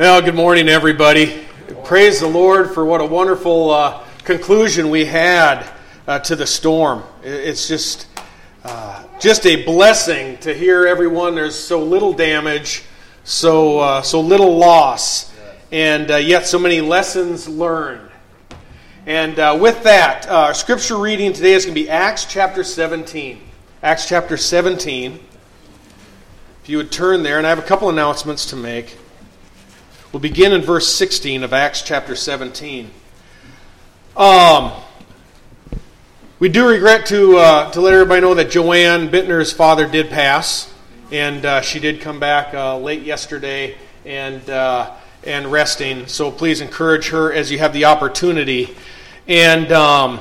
Well, good morning, everybody. Praise the Lord for what a wonderful uh, conclusion we had uh, to the storm. It's just, uh, just a blessing to hear everyone. There's so little damage, so uh, so little loss, and uh, yet so many lessons learned. And uh, with that, our scripture reading today is going to be Acts chapter 17. Acts chapter 17. If you would turn there, and I have a couple announcements to make. We'll begin in verse 16 of Acts chapter 17. Um, we do regret to, uh, to let everybody know that Joanne Bittner's father did pass, and uh, she did come back uh, late yesterday and, uh, and resting. So please encourage her as you have the opportunity. And um,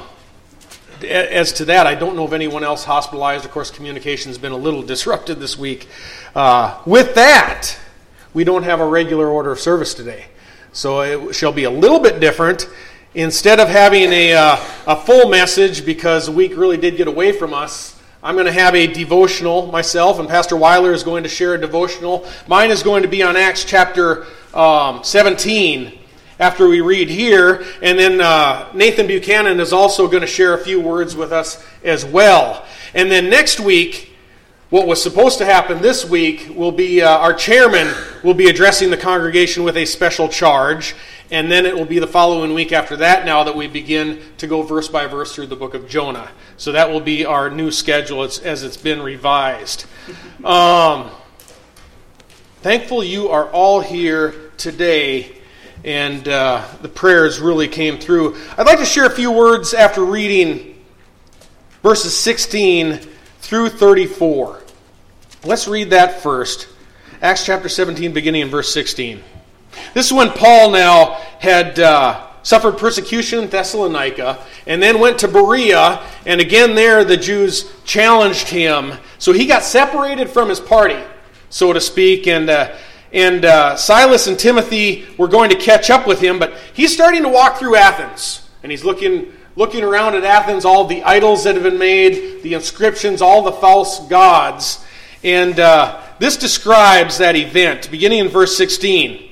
as to that, I don't know of anyone else hospitalized. Of course, communication has been a little disrupted this week. Uh, with that, we don't have a regular order of service today. So it shall be a little bit different. Instead of having a, uh, a full message, because the week really did get away from us, I'm going to have a devotional myself, and Pastor Weiler is going to share a devotional. Mine is going to be on Acts chapter um, 17 after we read here. And then uh, Nathan Buchanan is also going to share a few words with us as well. And then next week, what was supposed to happen this week will be uh, our chairman will be addressing the congregation with a special charge, and then it will be the following week after that now that we begin to go verse by verse through the book of Jonah. So that will be our new schedule as it's been revised. Um, thankful you are all here today, and uh, the prayers really came through. I'd like to share a few words after reading verses 16 through 34. Let's read that first. Acts chapter 17, beginning in verse 16. This is when Paul now had uh, suffered persecution in Thessalonica and then went to Berea, and again there the Jews challenged him. So he got separated from his party, so to speak, and. Uh, and uh, Silas and Timothy were going to catch up with him, but he's starting to walk through Athens, and he's looking looking around at Athens, all the idols that have been made, the inscriptions, all the false gods. And uh, this describes that event, beginning in verse 16.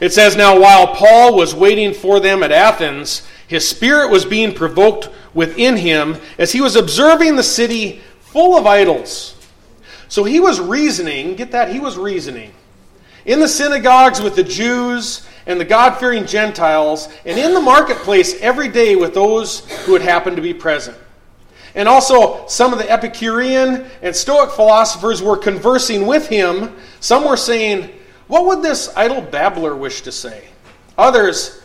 It says, Now while Paul was waiting for them at Athens, his spirit was being provoked within him as he was observing the city full of idols. So he was reasoning, get that? He was reasoning. In the synagogues with the Jews and the God fearing Gentiles, and in the marketplace every day with those who would happen to be present. And also, some of the Epicurean and Stoic philosophers were conversing with him. Some were saying, What would this idle babbler wish to say? Others,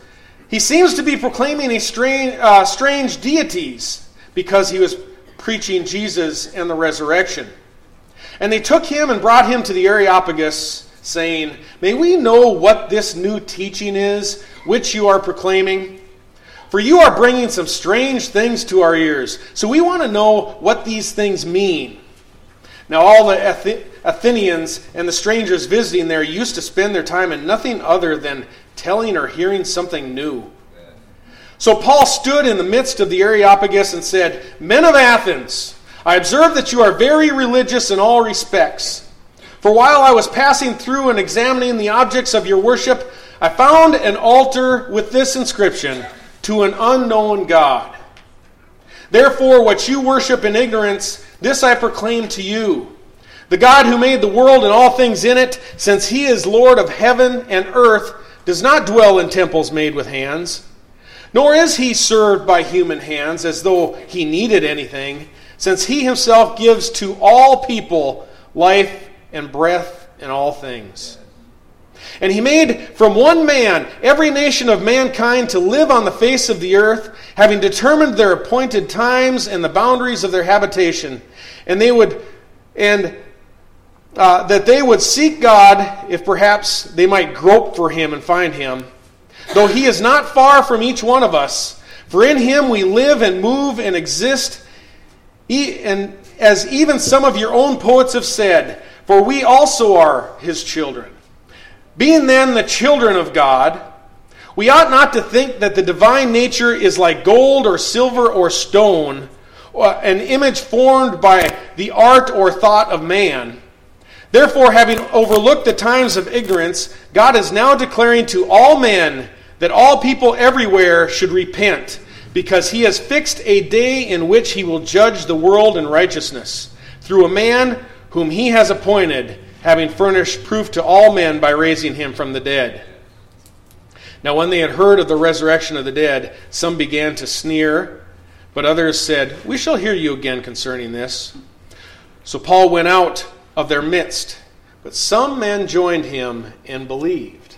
he seems to be proclaiming a strange, uh, strange deities because he was preaching Jesus and the resurrection. And they took him and brought him to the Areopagus saying, May we know what this new teaching is which you are proclaiming? For you are bringing some strange things to our ears. So we want to know what these things mean. Now, all the Athenians and the strangers visiting there used to spend their time in nothing other than telling or hearing something new. So Paul stood in the midst of the Areopagus and said, Men of Athens, I observe that you are very religious in all respects. For while I was passing through and examining the objects of your worship, I found an altar with this inscription To an unknown God. Therefore, what you worship in ignorance, this I proclaim to you. The God who made the world and all things in it, since he is Lord of heaven and earth, does not dwell in temples made with hands, nor is he served by human hands as though he needed anything, since he himself gives to all people life and breath in all things. And he made from one man every nation of mankind to live on the face of the earth, having determined their appointed times and the boundaries of their habitation. And they would, and uh, that they would seek God if perhaps they might grope for him and find him. Though he is not far from each one of us, for in him we live and move and exist. And as even some of your own poets have said, for we also are his children. Being then the children of God, we ought not to think that the divine nature is like gold or silver or stone, or an image formed by the art or thought of man. Therefore, having overlooked the times of ignorance, God is now declaring to all men that all people everywhere should repent, because he has fixed a day in which he will judge the world in righteousness, through a man whom he has appointed, having furnished proof to all men by raising him from the dead. Now, when they had heard of the resurrection of the dead, some began to sneer, but others said, We shall hear you again concerning this. So Paul went out of their midst. But some men joined him and believed,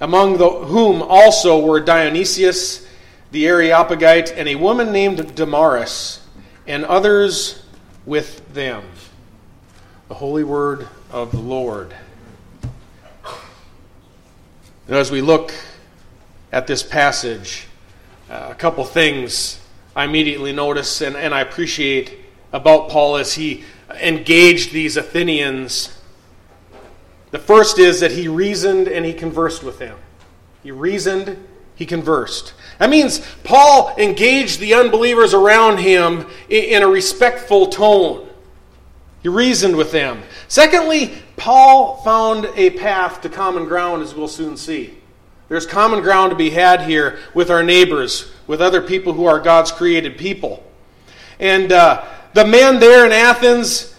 among the, whom also were Dionysius the Areopagite and a woman named Damaris, and others with them. The holy word of the Lord. And as we look at this passage, uh, a couple things I immediately notice and, and I appreciate about Paul as he engaged these Athenians. The first is that he reasoned and he conversed with them. He reasoned, he conversed. That means Paul engaged the unbelievers around him in a respectful tone. He reasoned with them. Secondly, Paul found a path to common ground, as we'll soon see. There's common ground to be had here with our neighbors, with other people who are God's created people. And uh, the men there in Athens,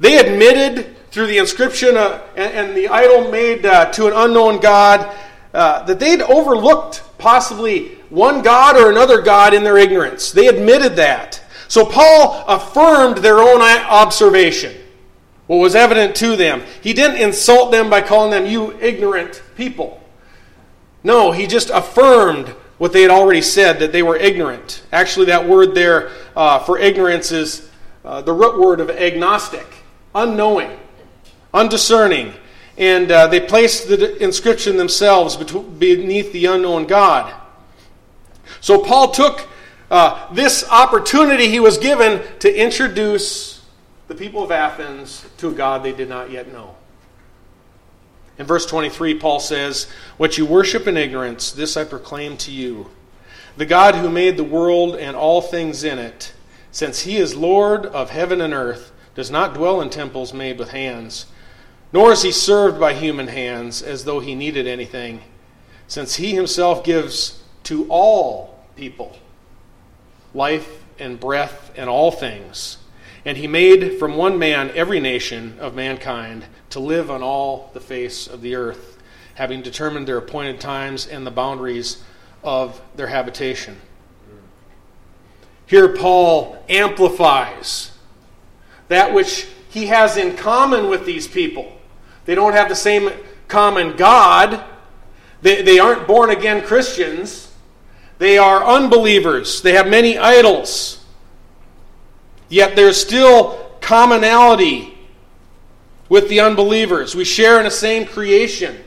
they admitted through the inscription uh, and, and, the idol made uh, to an unknown God uh, that they'd overlooked possibly one God or another God in their ignorance. They admitted that. So Paul affirmed their own observation, what was evident to them. He didn't insult them by calling them, you ignorant people. No, he just affirmed what they had already said, that they were ignorant. Actually, that word there uh, for ignorance is uh, the root word of agnostic, unknowing, undiscerning. And uh, they placed the inscription themselves beneath the unknown God. So Paul took uh, this opportunity he was given to introduce the people of Athens to a God they did not yet know. In verse 23, Paul says, What you worship in ignorance, this I proclaim to you. The God who made the world and all things in it, since he is Lord of heaven and earth, does not dwell in temples made with hands, nor is he served by human hands as though he needed anything, since he himself gives to all people life and breath and all things. And he made from one man every nation of mankind to live on all the face of the earth, having determined their appointed times and the boundaries of their habitation. Here, Paul amplifies that which he has in common with these people. They don't have the same common God, they, they aren't born again Christians, they are unbelievers, they have many idols. Yet there's still commonality with the unbelievers. We share in the same creation,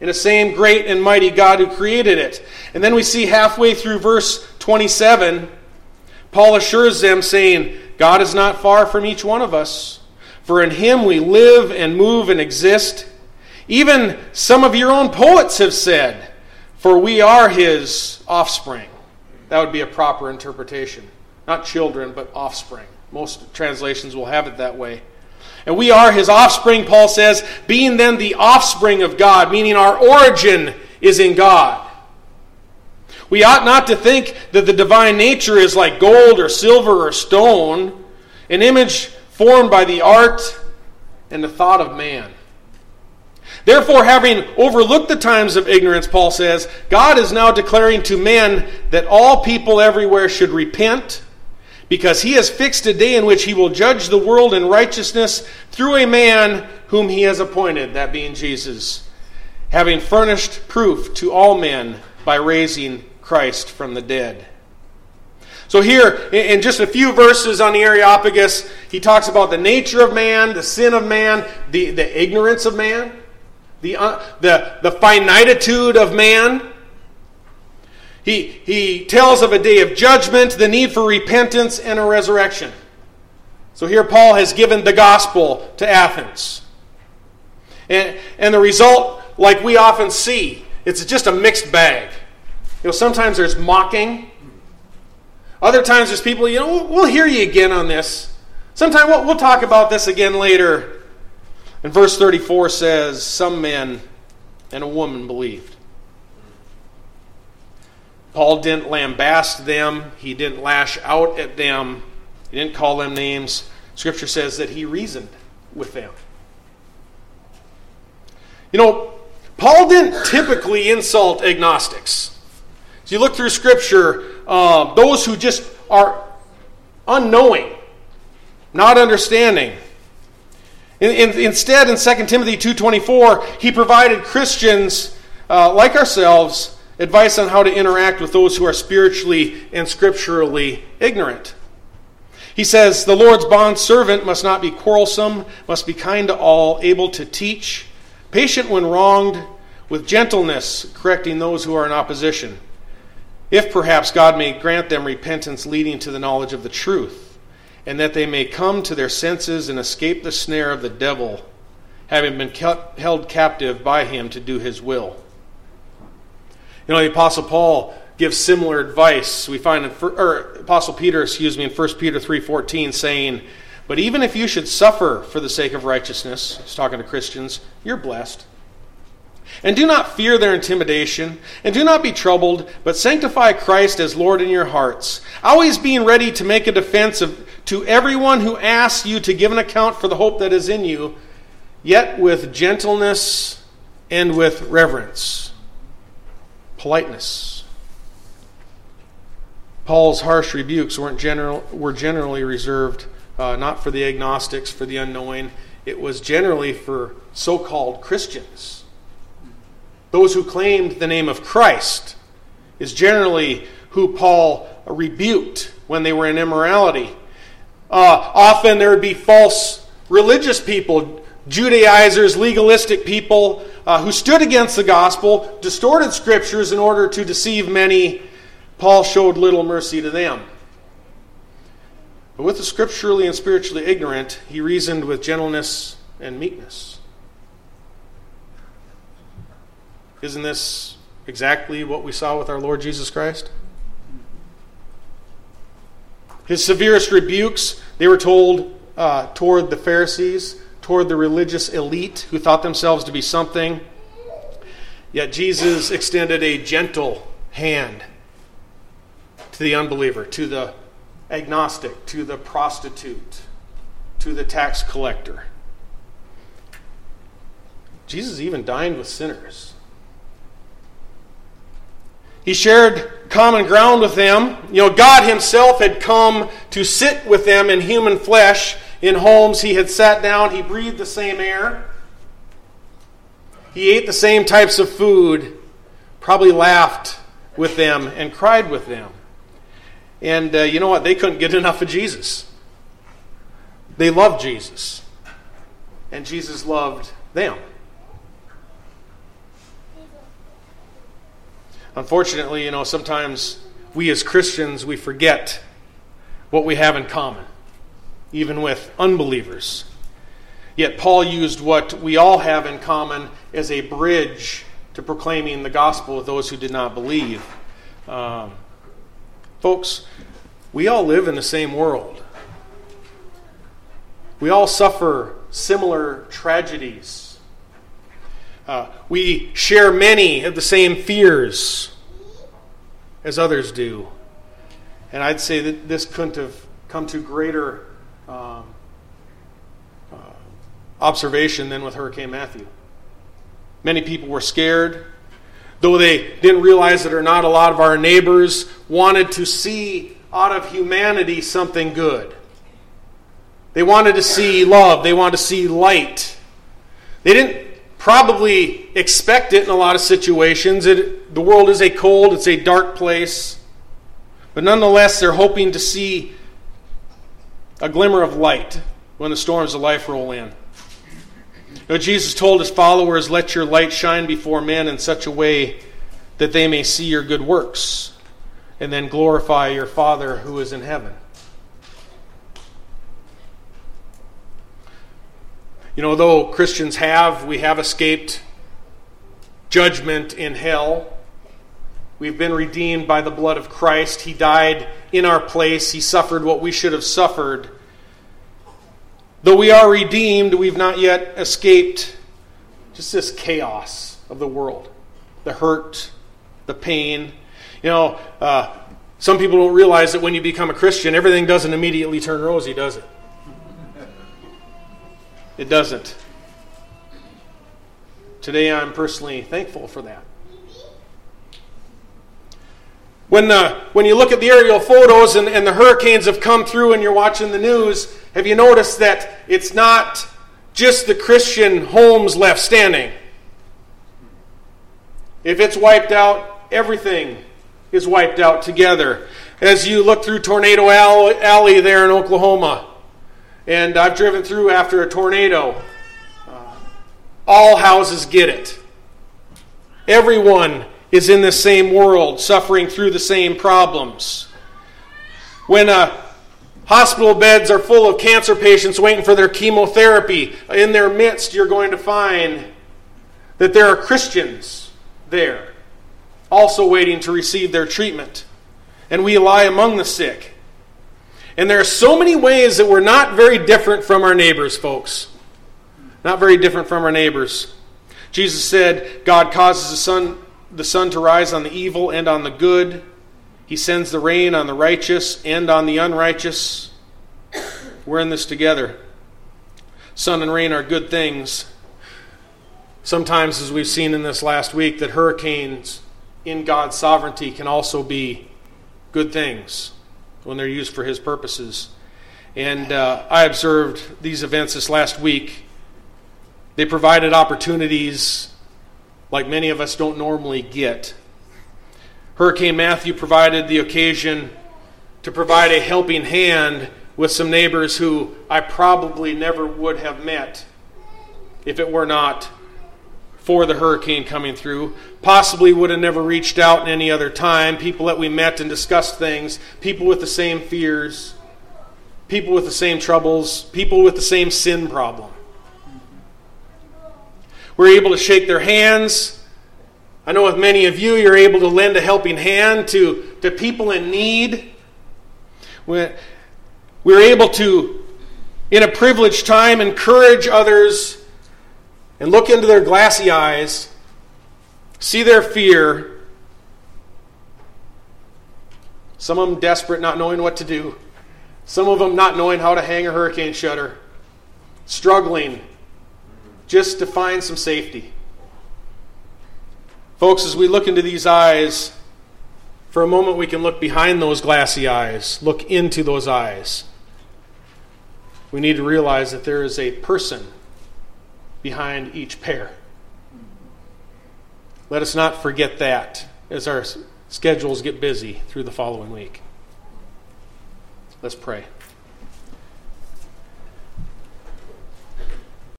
in the same great and mighty God who created it. And then we see halfway through verse 27, Paul assures them, saying, God is not far from each one of us, for in him we live and move and exist. Even some of your own poets have said, For we are his offspring. That would be a proper interpretation. Not children, but offspring. Most translations will have it that way. And we are his offspring, Paul says, being then the offspring of God, meaning our origin is in God. We ought not to think that the divine nature is like gold or silver or stone, an image formed by the art and the thought of man. Therefore, having overlooked the times of ignorance, Paul says, God is now declaring to men that all people everywhere should repent because he has fixed a day in which he will judge the world in righteousness through a man whom he has appointed, that being Jesus, having furnished proof to all men by raising Christ from the dead. So, here, in just a few verses on the Areopagus, he talks about the nature of man, the sin of man, the, the ignorance of man, the, uh, the, the finitude of man, he, he tells of a day of judgment, the need for repentance, and a resurrection. So here Paul has given the gospel to Athens. And, and the result, like we often see, it's just a mixed bag. You know, sometimes there's mocking. Other times there's people, you know, we'll hear you again on this. Sometime we'll, we'll talk about this again later. And verse 34 says, Some men and a woman believed. Paul didn't lambaste them, he didn't lash out at them, he didn't call them names. Scripture says that he reasoned with them. You know, Paul didn't typically insult agnostics. As you look through Scripture, uh, those who just are unknowing, not understanding. In, in, instead, in 2 Timothy 2.24, he provided Christians uh, like ourselves advice on how to interact with those who are spiritually and scripturally ignorant. He says, The Lord's bond servant must not be quarrelsome, must be kind to all, able to teach, patient when wronged, with gentleness, correcting those who are in opposition. If perhaps God may grant them repentance leading to the knowledge of the truth, and that they may come to their senses and escape the snare of the devil, having been kept, held captive by him to do his will. You know, the Apostle Paul gives similar advice. We find in, or Apostle Peter, excuse me, in 1 Peter 3.14 saying, But even if you should suffer for the sake of righteousness, he's talking to Christians, you're blessed. And do not fear their intimidation, and do not be troubled, but sanctify Christ as Lord in your hearts, always being ready to make a defense of, to everyone who asks you to give an account for the hope that is in you, yet with gentleness and with reverence. Politeness. Paul's harsh rebukes weren't general, were generally reserved uh, not for the agnostics, for the unknowing. It was generally for so called Christians those who claimed the name of Christ is generally who Paul rebuked when they were in immorality. Uh, often there would be false religious people, Judaizers, legalistic people uh, who stood against the gospel, distorted scriptures in order to deceive many. Paul showed little mercy to them. But with the scripturally and spiritually ignorant, he reasoned with gentleness and meekness. Isn't this exactly what we saw with our Lord Jesus Christ? His severest rebukes, they were told uh, toward the Pharisees, toward the religious elite who thought themselves to be something. Yet Jesus extended a gentle hand to the unbeliever, to the agnostic, to the prostitute, to the tax collector. Jesus even dined with sinners. He shared common ground with them. You know, God Himself had come to sit with them in human flesh in homes. He had sat down, He breathed the same air, He ate the same types of food, probably laughed with them and cried with them. And uh, you know what? They couldn't get enough of Jesus. They loved Jesus. And Jesus loved them. Unfortunately, you know, sometimes we as Christians, we forget what we have in common, even with unbelievers. Yet Paul used what we all have in common as a bridge to proclaiming the gospel with those who did not believe. Um, folks, we all live in the same world. We all suffer similar tragedies uh, we share many of the same fears as others do. And I'd say that this couldn't have come to greater um, uh, observation than with Hurricane Matthew. Many people were scared, though they didn't realize it or not. A lot of our neighbors wanted to see out of humanity something good. They wanted to see love, they wanted to see light. They didn't probably expect it in a lot of situations. It, the world is a cold, it's a dark place. But nonetheless, they're hoping to see a glimmer of light when the storms of life roll in. You know, Jesus told his followers, Let your light shine before men in such a way that they may see your good works and then glorify your Father who is in heaven. You know, though Christians have, we have escaped judgment in hell. We've been redeemed by the blood of Christ. He died in our place. He suffered what we should have suffered. Though we are redeemed, we've not yet escaped just this chaos of the world the hurt, the pain. You know, uh, some people don't realize that when you become a Christian, everything doesn't immediately turn rosy, does it? It doesn't. Today, I'm personally thankful for that. When, uh, when you look at the aerial photos and, and the hurricanes have come through and you're watching the news, have you noticed that it's not just the Christian homes left standing? If it's wiped out, everything is wiped out together. As you look through Tornado Alley there in Oklahoma, and I've driven through after a tornado, uh, all houses get it. Everyone is in the same world, suffering through the same problems. When uh, hospital beds are full of cancer patients waiting for their chemotherapy, in their midst, you're going to find that there are Christians there, also waiting to receive their treatment. And we lie among the sick. And there are so many ways that we're not very different from our neighbors, folks. Not very different from our neighbors. Jesus said, God causes the sun the sun to rise on the evil and on the good. He sends the rain on the righteous and on the unrighteous. We're in this together. Sun and rain are good things. Sometimes, as we've seen in this last week, that hurricanes in God's sovereignty can also be good things when they're used for His purposes. And uh, I observed these events this last week. They provided opportunities like many of us don't normally get. Hurricane Matthew provided the occasion to provide a helping hand with some neighbors who I probably never would have met if it were not for the hurricane coming through. Possibly would have never reached out in any other time. People that we met and discussed things, people with the same fears, people with the same troubles, people with the same sin problem. We're able to shake their hands. I know with many of you, you're able to lend a helping hand to, to people in need. We're, we're able to, in a privileged time, encourage others and look into their glassy eyes, see their fear. Some of them desperate, not knowing what to do. Some of them not knowing how to hang a hurricane shutter, struggling just to find some safety. Folks, as we look into these eyes, for a moment we can look behind those glassy eyes, look into those eyes. We need to realize that there is a person behind each pair. Let us not forget that as our schedules get busy through the following week. Let's pray.